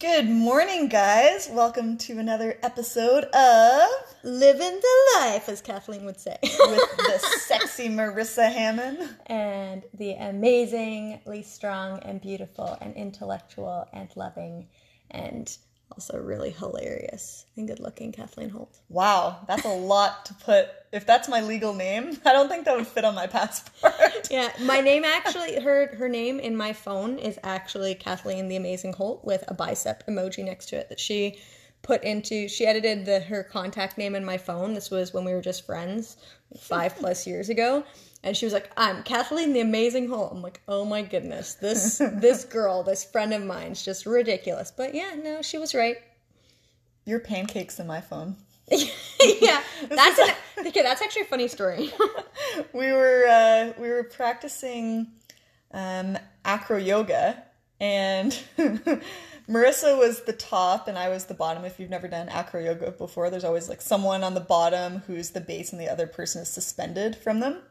Good morning, guys. Welcome to another episode of Living the Life, as Kathleen would say, with the sexy Marissa Hamon and the amazingly strong and beautiful and intellectual and loving and also really hilarious and good looking Kathleen Holt. Wow, that's a lot to put. If that's my legal name, I don't think that would fit on my passport. yeah, my name actually, her her name in my phone is actually Kathleen the Amazing Holt with a bicep emoji next to it that she put into. She edited the her contact name in my phone. This was when we were just friends, five plus years ago, and she was like, "I'm Kathleen, the Amazing Holt." I'm like, "Oh my goodness, this this girl, this friend of mine's just ridiculous." But yeah, no, she was right. Your pancakes in my phone. yeah, that's an, okay. That's actually a funny story. we were uh, we were practicing um, acro yoga, and Marissa was the top and I was the bottom. If you've never done acro yoga before, there's always like someone on the bottom who's the base and the other person is suspended from them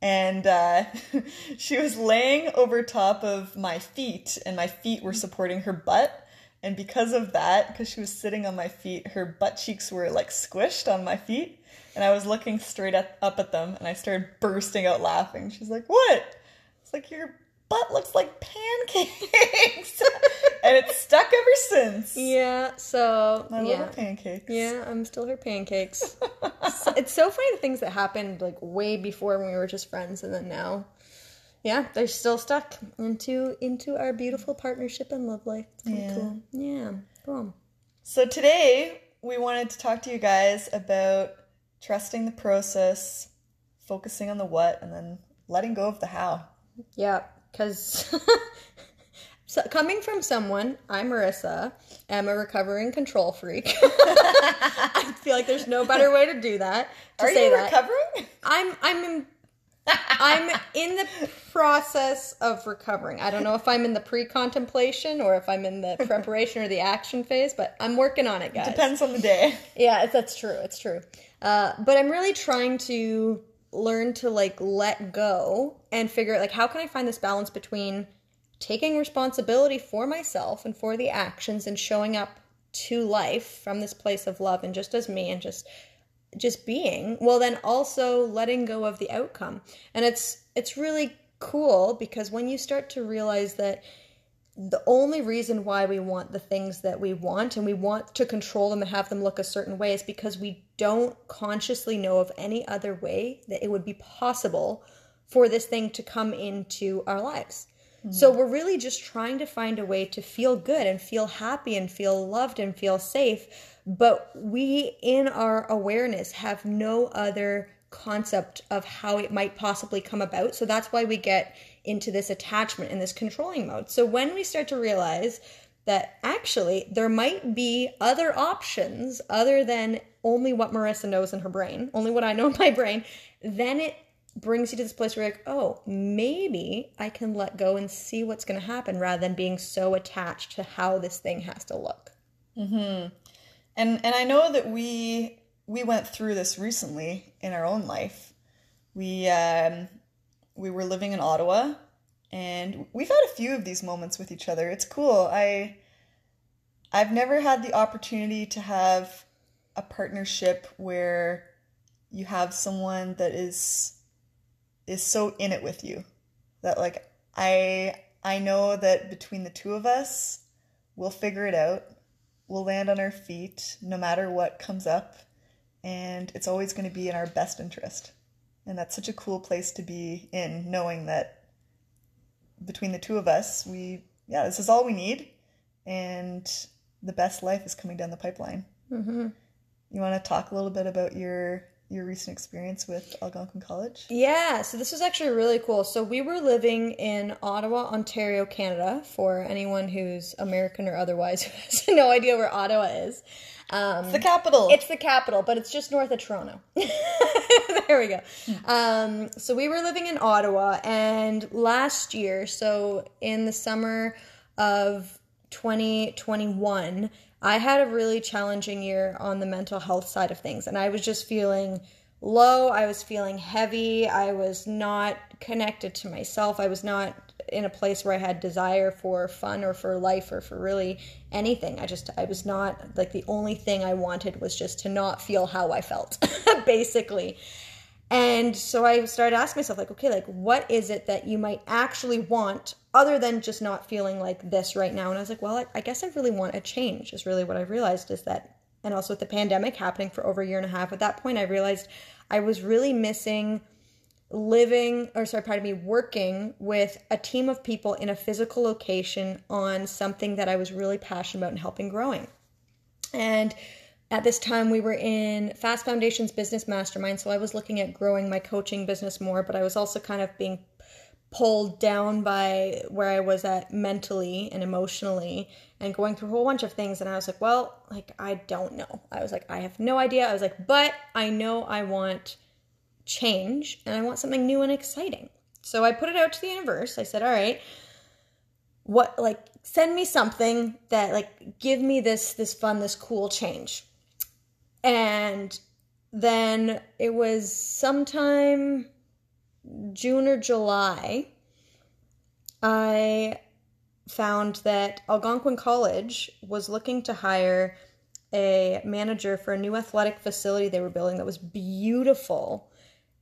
and uh, she was laying over top of my feet, and my feet were supporting her butt. And because of that, because she was sitting on my feet, her butt cheeks were like squished on my feet. And I was looking straight at, up at them, and I started bursting out laughing. She's like, "What?" It's like your butt looks like pancakes. and it's stuck ever since. Yeah, so my yeah. little pancakes. Yeah, I'm still her pancakes. it's so funny the things that happened like way before when we were just friends and then now. Yeah, they're still stuck into into our beautiful partnership and love life. yeah. cool. Yeah, cool. So today we wanted to talk to you guys about trusting the process, focusing on the what, and then letting go of the how. Yeah, because so coming from someone, I'm Marissa, I'm a recovering control freak. I feel like there's no better way to do that. To Are say you that. recovering? I'm I'm in, I'm in the process of recovering. I don't know if I'm in the pre-contemplation or if I'm in the preparation or the action phase, but I'm working on it, guys. Depends on the day. Yeah, that's true. It's true. Uh, but I'm really trying to learn to like let go and figure out like how can I find this balance between taking responsibility for myself and for the actions and showing up to life from this place of love and just as me and just just being well then also letting go of the outcome and it's it's really cool because when you start to realize that the only reason why we want the things that we want and we want to control them and have them look a certain way is because we don't consciously know of any other way that it would be possible for this thing to come into our lives. Mm-hmm. So we're really just trying to find a way to feel good and feel happy and feel loved and feel safe. But we, in our awareness, have no other concept of how it might possibly come about. So that's why we get into this attachment and this controlling mode. So when we start to realize that actually there might be other options other than only what Marissa knows in her brain, only what I know in my brain, then it brings you to this place where you're like, oh, maybe I can let go and see what's going to happen rather than being so attached to how this thing has to look. Mm-hmm. And and I know that we we went through this recently in our own life. We um, we were living in Ottawa and we've had a few of these moments with each other. It's cool. I I've never had the opportunity to have a partnership where you have someone that is is so in it with you that like I I know that between the two of us we'll figure it out. We'll land on our feet no matter what comes up and it's always going to be in our best interest. And that's such a cool place to be in knowing that between the two of us, we yeah, this is all we need and the best life is coming down the pipeline. Mm-hmm. You want to talk a little bit about your your recent experience with Algonquin College? Yeah, so this was actually really cool. So we were living in Ottawa, Ontario, Canada. For anyone who's American or otherwise who has no idea where Ottawa is, um, It's the capital. it's the capital, but it's just north of Toronto. there we go. Um, so we were living in Ottawa, and last year, so in the summer of 2021, I had a really challenging year on the mental health side of things, and I was just feeling low. I was feeling heavy. I was not connected to myself. I was not in a place where I had desire for fun or for life or for really anything. I just, I was not like the only thing I wanted was just to not feel how I felt, basically. And so I started asking myself, like, okay, like, what is it that you might actually want other than just not feeling like this right now? And I was like, well, I, I guess I really want a change, is really what I realized is that, and also with the pandemic happening for over a year and a half, at that point, I realized I was really missing living, or sorry, pardon me, working with a team of people in a physical location on something that I was really passionate about and helping growing. And at this time, we were in Fast Foundations Business Mastermind, so I was looking at growing my coaching business more, but I was also kind of being pulled down by where I was at mentally and emotionally and going through a whole bunch of things. And I was like, well, like, I don't know. I was like, I have no idea. I was like, but I know I want change and I want something new and exciting. So I put it out to the universe. I said, all right, what, like, send me something that, like, give me this, this fun, this cool change. And then it was sometime June or July, I found that Algonquin College was looking to hire a manager for a new athletic facility they were building that was beautiful.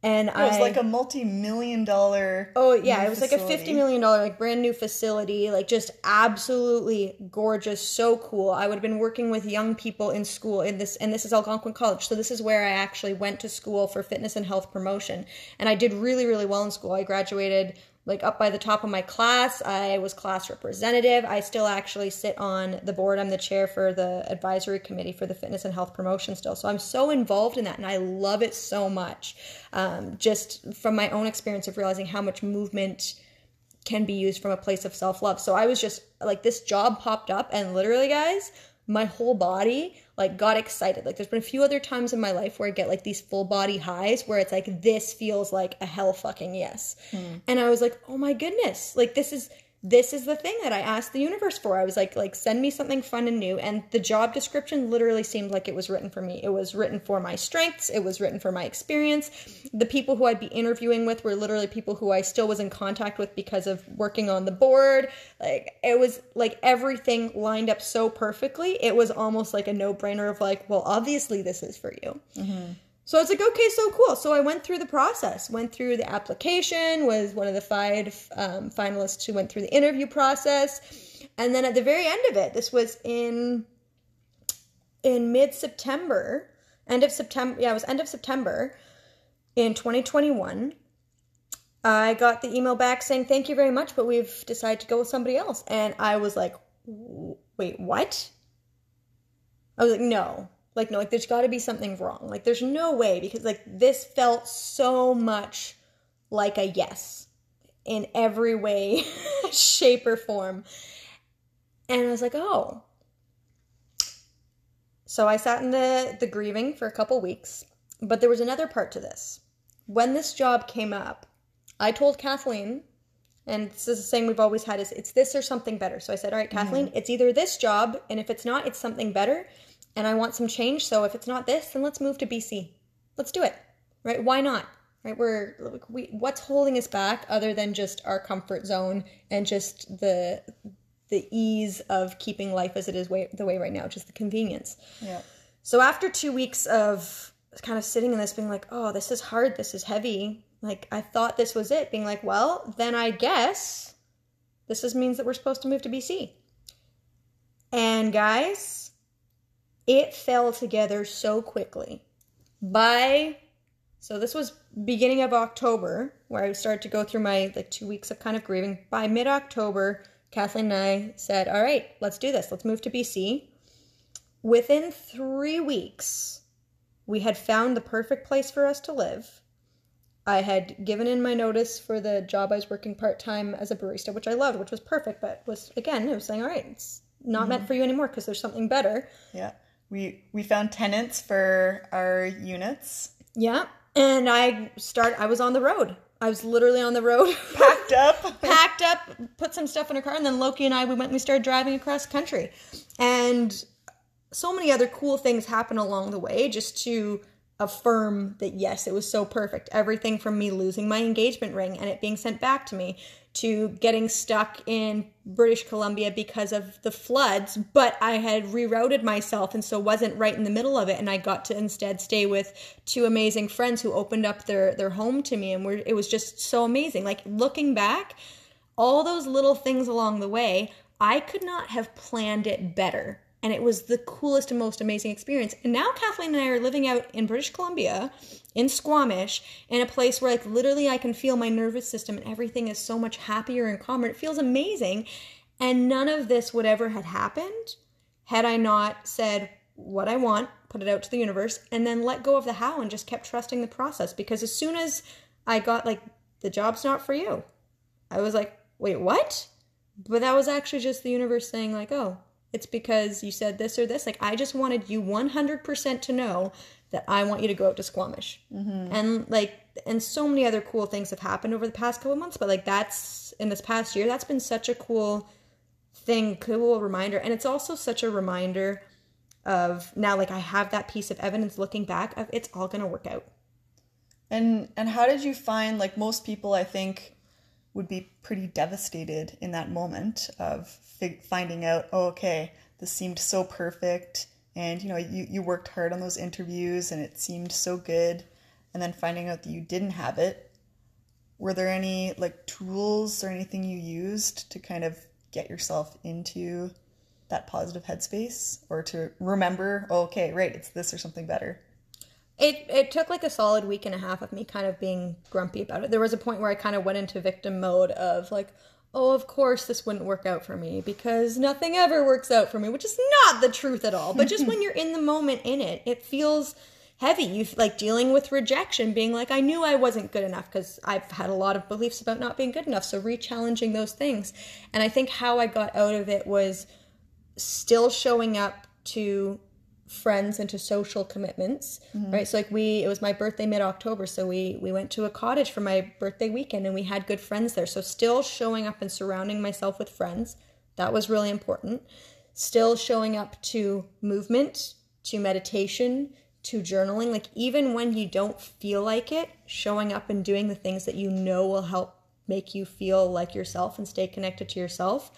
And it was I, like a multi-million dollar. Oh yeah, it was like a fifty million dollar like brand new facility, like just absolutely gorgeous, so cool. I would have been working with young people in school in this, and this is Algonquin College, so this is where I actually went to school for fitness and health promotion, and I did really really well in school. I graduated like up by the top of my class. I was class representative. I still actually sit on the board. I'm the chair for the advisory committee for the fitness and health promotion still. So I'm so involved in that and I love it so much. Um, just from my own experience of realizing how much movement can be used from a place of self love. So I was just like, this job popped up and literally, guys, my whole body like got excited. Like there's been a few other times in my life where I get like these full body highs where it's like this feels like a hell fucking yes. Hmm. And I was like, "Oh my goodness. Like this is this is the thing that I asked the universe for. I was like like send me something fun and new." And the job description literally seemed like it was written for me. It was written for my strengths, it was written for my experience. The people who I'd be interviewing with were literally people who I still was in contact with because of working on the board. Like it was like everything lined up so perfectly. It was almost like a no-brainer of like, well, obviously this is for you. Mm-hmm. So I was like, okay, so cool. So I went through the process, went through the application, was one of the five um, finalists who went through the interview process, and then at the very end of it, this was in in mid September, end of September. Yeah, it was end of September in 2021. I got the email back saying thank you very much, but we've decided to go with somebody else, and I was like, wait, what? I was like, no, like no, like there's got to be something wrong. Like there's no way because like this felt so much like a yes in every way, shape or form. And I was like, oh. So I sat in the the grieving for a couple weeks, but there was another part to this. When this job came up, I told Kathleen, and this is the saying we've always had is it's this or something better. So I said, all right, Kathleen, mm-hmm. it's either this job, and if it's not, it's something better, and I want some change. So if it's not this, then let's move to BC. Let's do it. Right? Why not? right? We're we what's holding us back other than just our comfort zone and just the the ease of keeping life as it is way, the way right now, just the convenience. Yeah. So after two weeks of kind of sitting in this, being like, oh, this is hard, this is heavy. Like I thought this was it. Being like, well, then I guess this is means that we're supposed to move to BC. And guys, it fell together so quickly. By so this was beginning of October where I started to go through my like two weeks of kind of grieving. By mid October, Kathleen and I said, "All right, let's do this. Let's move to BC." Within three weeks, we had found the perfect place for us to live. I had given in my notice for the job I was working part time as a barista, which I loved, which was perfect, but was again, it was saying, all right, it's not meant mm-hmm. for you anymore because there's something better. Yeah. We we found tenants for our units. Yeah. And I start I was on the road. I was literally on the road. Packed up. packed up, put some stuff in a car, and then Loki and I we went and we started driving across country. And so many other cool things happen along the way just to affirm that yes, it was so perfect. Everything from me losing my engagement ring and it being sent back to me to getting stuck in British Columbia because of the floods, but I had rerouted myself and so wasn't right in the middle of it and I got to instead stay with two amazing friends who opened up their their home to me and it was just so amazing. Like looking back, all those little things along the way, I could not have planned it better and it was the coolest and most amazing experience. And now Kathleen and I are living out in British Columbia, in Squamish, in a place where like literally I can feel my nervous system and everything is so much happier and calmer. It feels amazing. And none of this would ever had happened had I not said what I want, put it out to the universe, and then let go of the how and just kept trusting the process. Because as soon as I got like the job's not for you, I was like, wait, what? But that was actually just the universe saying, like, oh, it's because you said this or this. Like, I just wanted you 100% to know that I want you to go out to Squamish. Mm-hmm. And like, and so many other cool things have happened over the past couple months, but like, that's in this past year, that's been such a cool thing, cool reminder. And it's also such a reminder of now, like, I have that piece of evidence looking back of it's all going to work out. And and how did you find like most people I think would be pretty devastated in that moment of fig- finding out, oh, okay, this seemed so perfect. And, you know, you, you worked hard on those interviews and it seemed so good. And then finding out that you didn't have it. Were there any like tools or anything you used to kind of get yourself into that positive headspace or to remember, oh, okay, right, it's this or something better? It it took like a solid week and a half of me kind of being grumpy about it. There was a point where I kind of went into victim mode of like, oh, of course this wouldn't work out for me because nothing ever works out for me, which is not the truth at all. But just when you're in the moment in it, it feels heavy. You like dealing with rejection, being like, I knew I wasn't good enough because I've had a lot of beliefs about not being good enough. So re-challenging those things, and I think how I got out of it was still showing up to friends and to social commitments mm-hmm. right? So like we it was my birthday mid-october so we we went to a cottage for my birthday weekend and we had good friends there. So still showing up and surrounding myself with friends that was really important. Still showing up to movement to meditation to journaling. Like even when you don't feel like it showing up and doing the things that you know will help make you feel like yourself and stay connected to yourself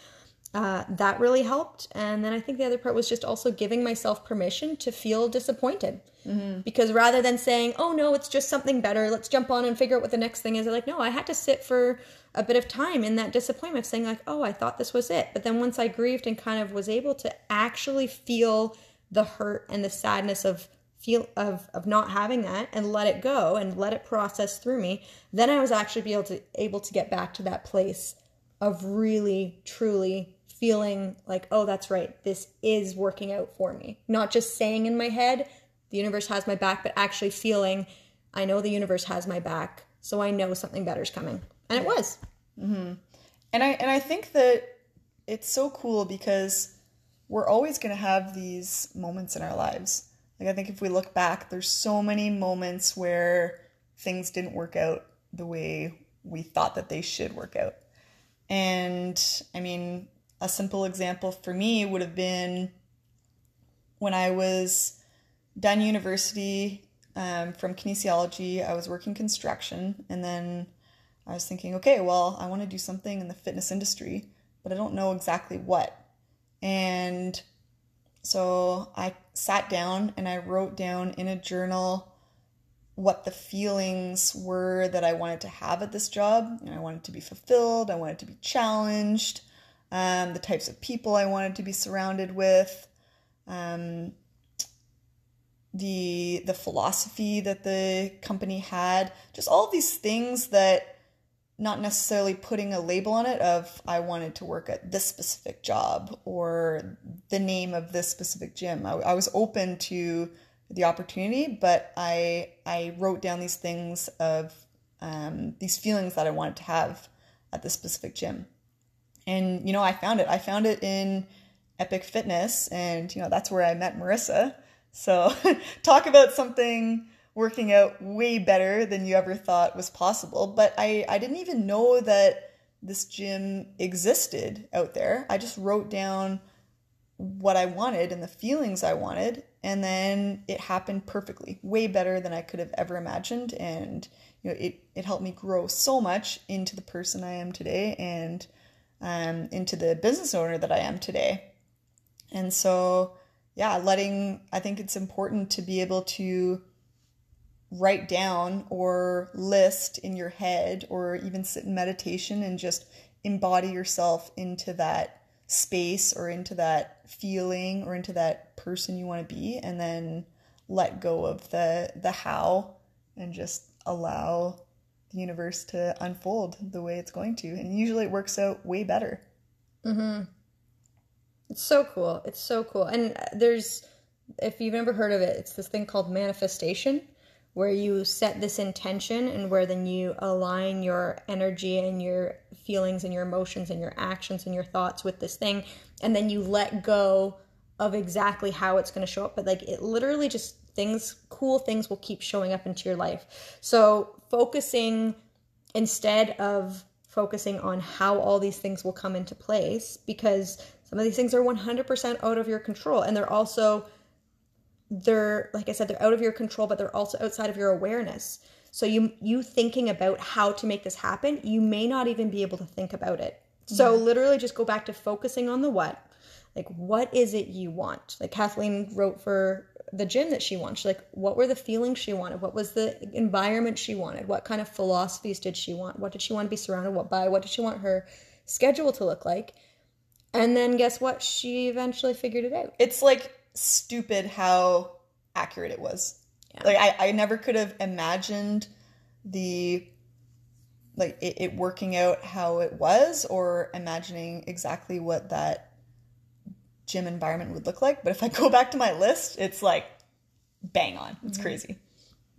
uh, that really helped. And then I think the other part was just also giving myself permission to feel disappointed. Mm-hmm. Because rather than saying, oh no, it's just something better, let's jump on and figure out what the next thing is, I'm like, no, I had to sit for a bit of time in that disappointment, saying, like, oh, I thought this was it. But then once I grieved and kind of was able to actually feel the hurt and the sadness of feel of of not having that and let it go and let it process through me then i was actually be able to able to get back to that place of really truly feeling like, oh, that's right, this is working out for me. Not just saying in my head, the universe has my back, but actually feeling, I know the universe has my back, so I know something better is coming. And it was. Mm-hmm. And I and I think that it's so cool because we're always going to have these moments in our lives. Like I think if we look back, there's so many moments where things didn't work out the way we thought that they should work out. And I mean, a simple example for me would have been when I was done university um, from kinesiology, I was working construction, and then I was thinking, okay, well, I want to do something in the fitness industry, but I don't know exactly what. And so I sat down and I wrote down in a journal what the feelings were that I wanted to have at this job. I wanted to be fulfilled, I wanted to be challenged, um, the types of people I wanted to be surrounded with, um, the the philosophy that the company had, just all these things that not necessarily putting a label on it of I wanted to work at this specific job or the name of this specific gym. I, I was open to the opportunity, but I I wrote down these things of um, these feelings that I wanted to have at this specific gym, and you know I found it. I found it in Epic Fitness, and you know that's where I met Marissa. So talk about something working out way better than you ever thought was possible. But I, I didn't even know that this gym existed out there. I just wrote down what I wanted and the feelings I wanted, and then it happened perfectly, way better than I could have ever imagined. And you know, it, it helped me grow so much into the person I am today and um, into the business owner that I am today. And so, yeah, letting, I think it's important to be able to write down or list in your head or even sit in meditation and just embody yourself into that space or into that feeling or into that person you want to be and then let go of the the how and just allow the universe to unfold the way it's going to. And usually it works out way better. Mm-hmm. it's so cool. It's so cool. And there's if you've never heard of it it's this thing called manifestation where you set this intention and where then you align your energy and your feelings and your emotions and your actions and your thoughts with this thing. And then you let go of exactly how it's going to show up. But like it literally just things cool things will keep showing up into your life. So focusing instead of focusing on how all these things will come into place because some of these things are 100% out of your control and they're also they're like I said, they're out of your control, but they're also outside of your awareness. So you you thinking about how to make this happen, you may not even be able to think about it. So yeah. literally just go back to focusing on the what. Like what is it you want? Like Kathleen wrote for the gym that she wants. Like what were the feelings she wanted? What was the environment she wanted? What kind of philosophies did she want? What did she want to be surrounded what, by? What did she want her schedule to look like? And then guess what? She eventually figured it out. It's like stupid how accurate it was. Yeah. Like I, I never could have imagined the like it, it working out how it was or imagining exactly what that gym environment would look like. But if I go back to my list, it's like bang on. It's mm-hmm. crazy.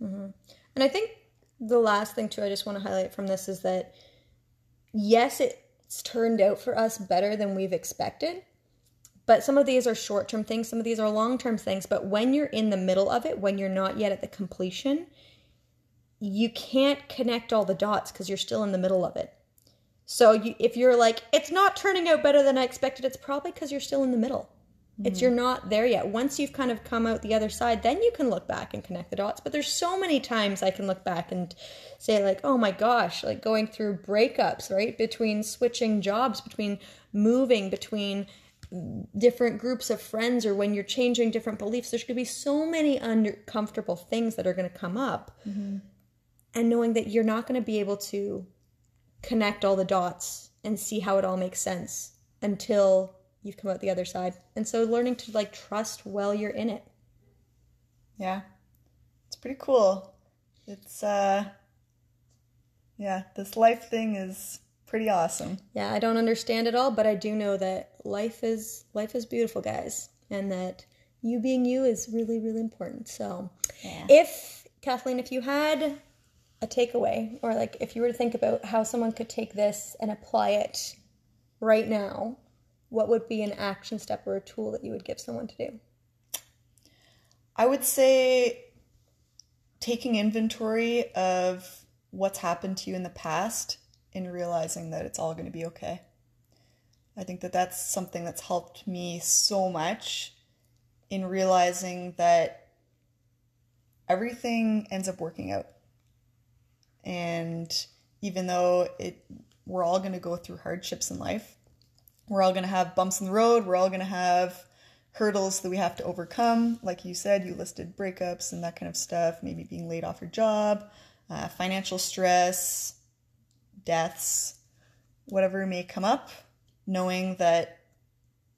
Mm-hmm. And I think the last thing too I just want to highlight from this is that yes, it's turned out for us better than we've expected. But some of these are short term things, some of these are long term things. But when you're in the middle of it, when you're not yet at the completion, you can't connect all the dots because you're still in the middle of it. So you, if you're like, it's not turning out better than I expected, it's probably because you're still in the middle. Mm-hmm. It's you're not there yet. Once you've kind of come out the other side, then you can look back and connect the dots. But there's so many times I can look back and say like, oh my gosh, like going through breakups, right? Between switching jobs, between moving, between different groups of friends or when you're changing different beliefs there's going to be so many uncomfortable things that are going to come up mm-hmm. and knowing that you're not going to be able to connect all the dots and see how it all makes sense until you've come out the other side and so learning to like trust while you're in it yeah it's pretty cool it's uh yeah this life thing is pretty awesome. Yeah, I don't understand it all, but I do know that life is life is beautiful, guys, and that you being you is really really important. So, yeah. if Kathleen, if you had a takeaway or like if you were to think about how someone could take this and apply it right now, what would be an action step or a tool that you would give someone to do? I would say taking inventory of what's happened to you in the past and realizing that it's all going to be okay. I think that that's something that's helped me so much in realizing that everything ends up working out. And even though it we're all going to go through hardships in life, we're all going to have bumps in the road, we're all going to have hurdles that we have to overcome. Like you said, you listed breakups and that kind of stuff, maybe being laid off your job, uh, financial stress, deaths, whatever may come up, knowing that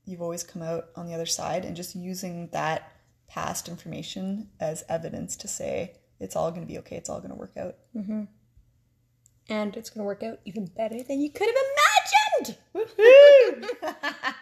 you've always come out on the other side and just using that past information as evidence to say it's all going to be okay, it's all going to work out. Mm-hmm. And it's going to work out even better than you could have imagined.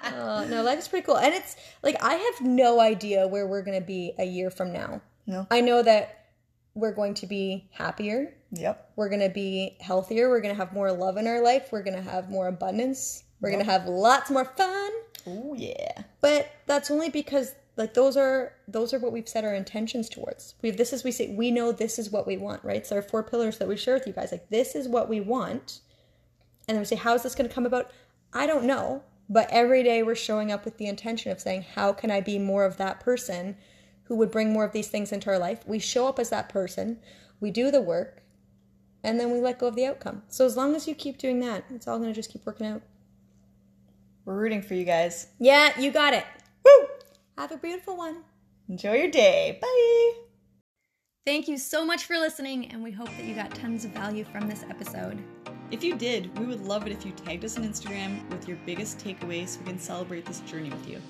uh, no, life is pretty cool. And it's like, I have no idea where we're going to be a year from now. No. I know that we're going to be happier. Yep. We're going to be healthier. We're going to have more love in our life. We're going to have more abundance. We're going to have lots more fun. Oh, yeah. But that's only because like those are those are what we've set our intentions towards. We've this is we say we know this is what we want, right? So our four pillars that we share with you guys, like this is what we want. And then we say, how is this going to come about? I don't know. But every day we're showing up with the intention of saying, how can I be more of that person who would bring more of these things into our life? We show up as that person, we do the work, and then we let go of the outcome. So as long as you keep doing that, it's all going to just keep working out. We're rooting for you guys. Yeah, you got it. Woo! Have a beautiful one. Enjoy your day. Bye. Thank you so much for listening, and we hope that you got tons of value from this episode. If you did, we would love it if you tagged us on Instagram with your biggest takeaway so we can celebrate this journey with you.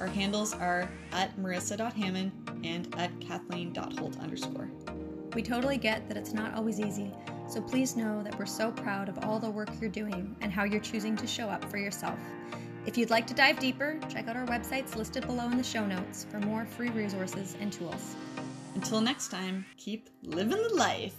Our handles are at marissa.hamon and at kathleen.holt underscore. We totally get that it's not always easy, so please know that we're so proud of all the work you're doing and how you're choosing to show up for yourself. If you'd like to dive deeper, check out our websites listed below in the show notes for more free resources and tools. Until next time, keep living the life.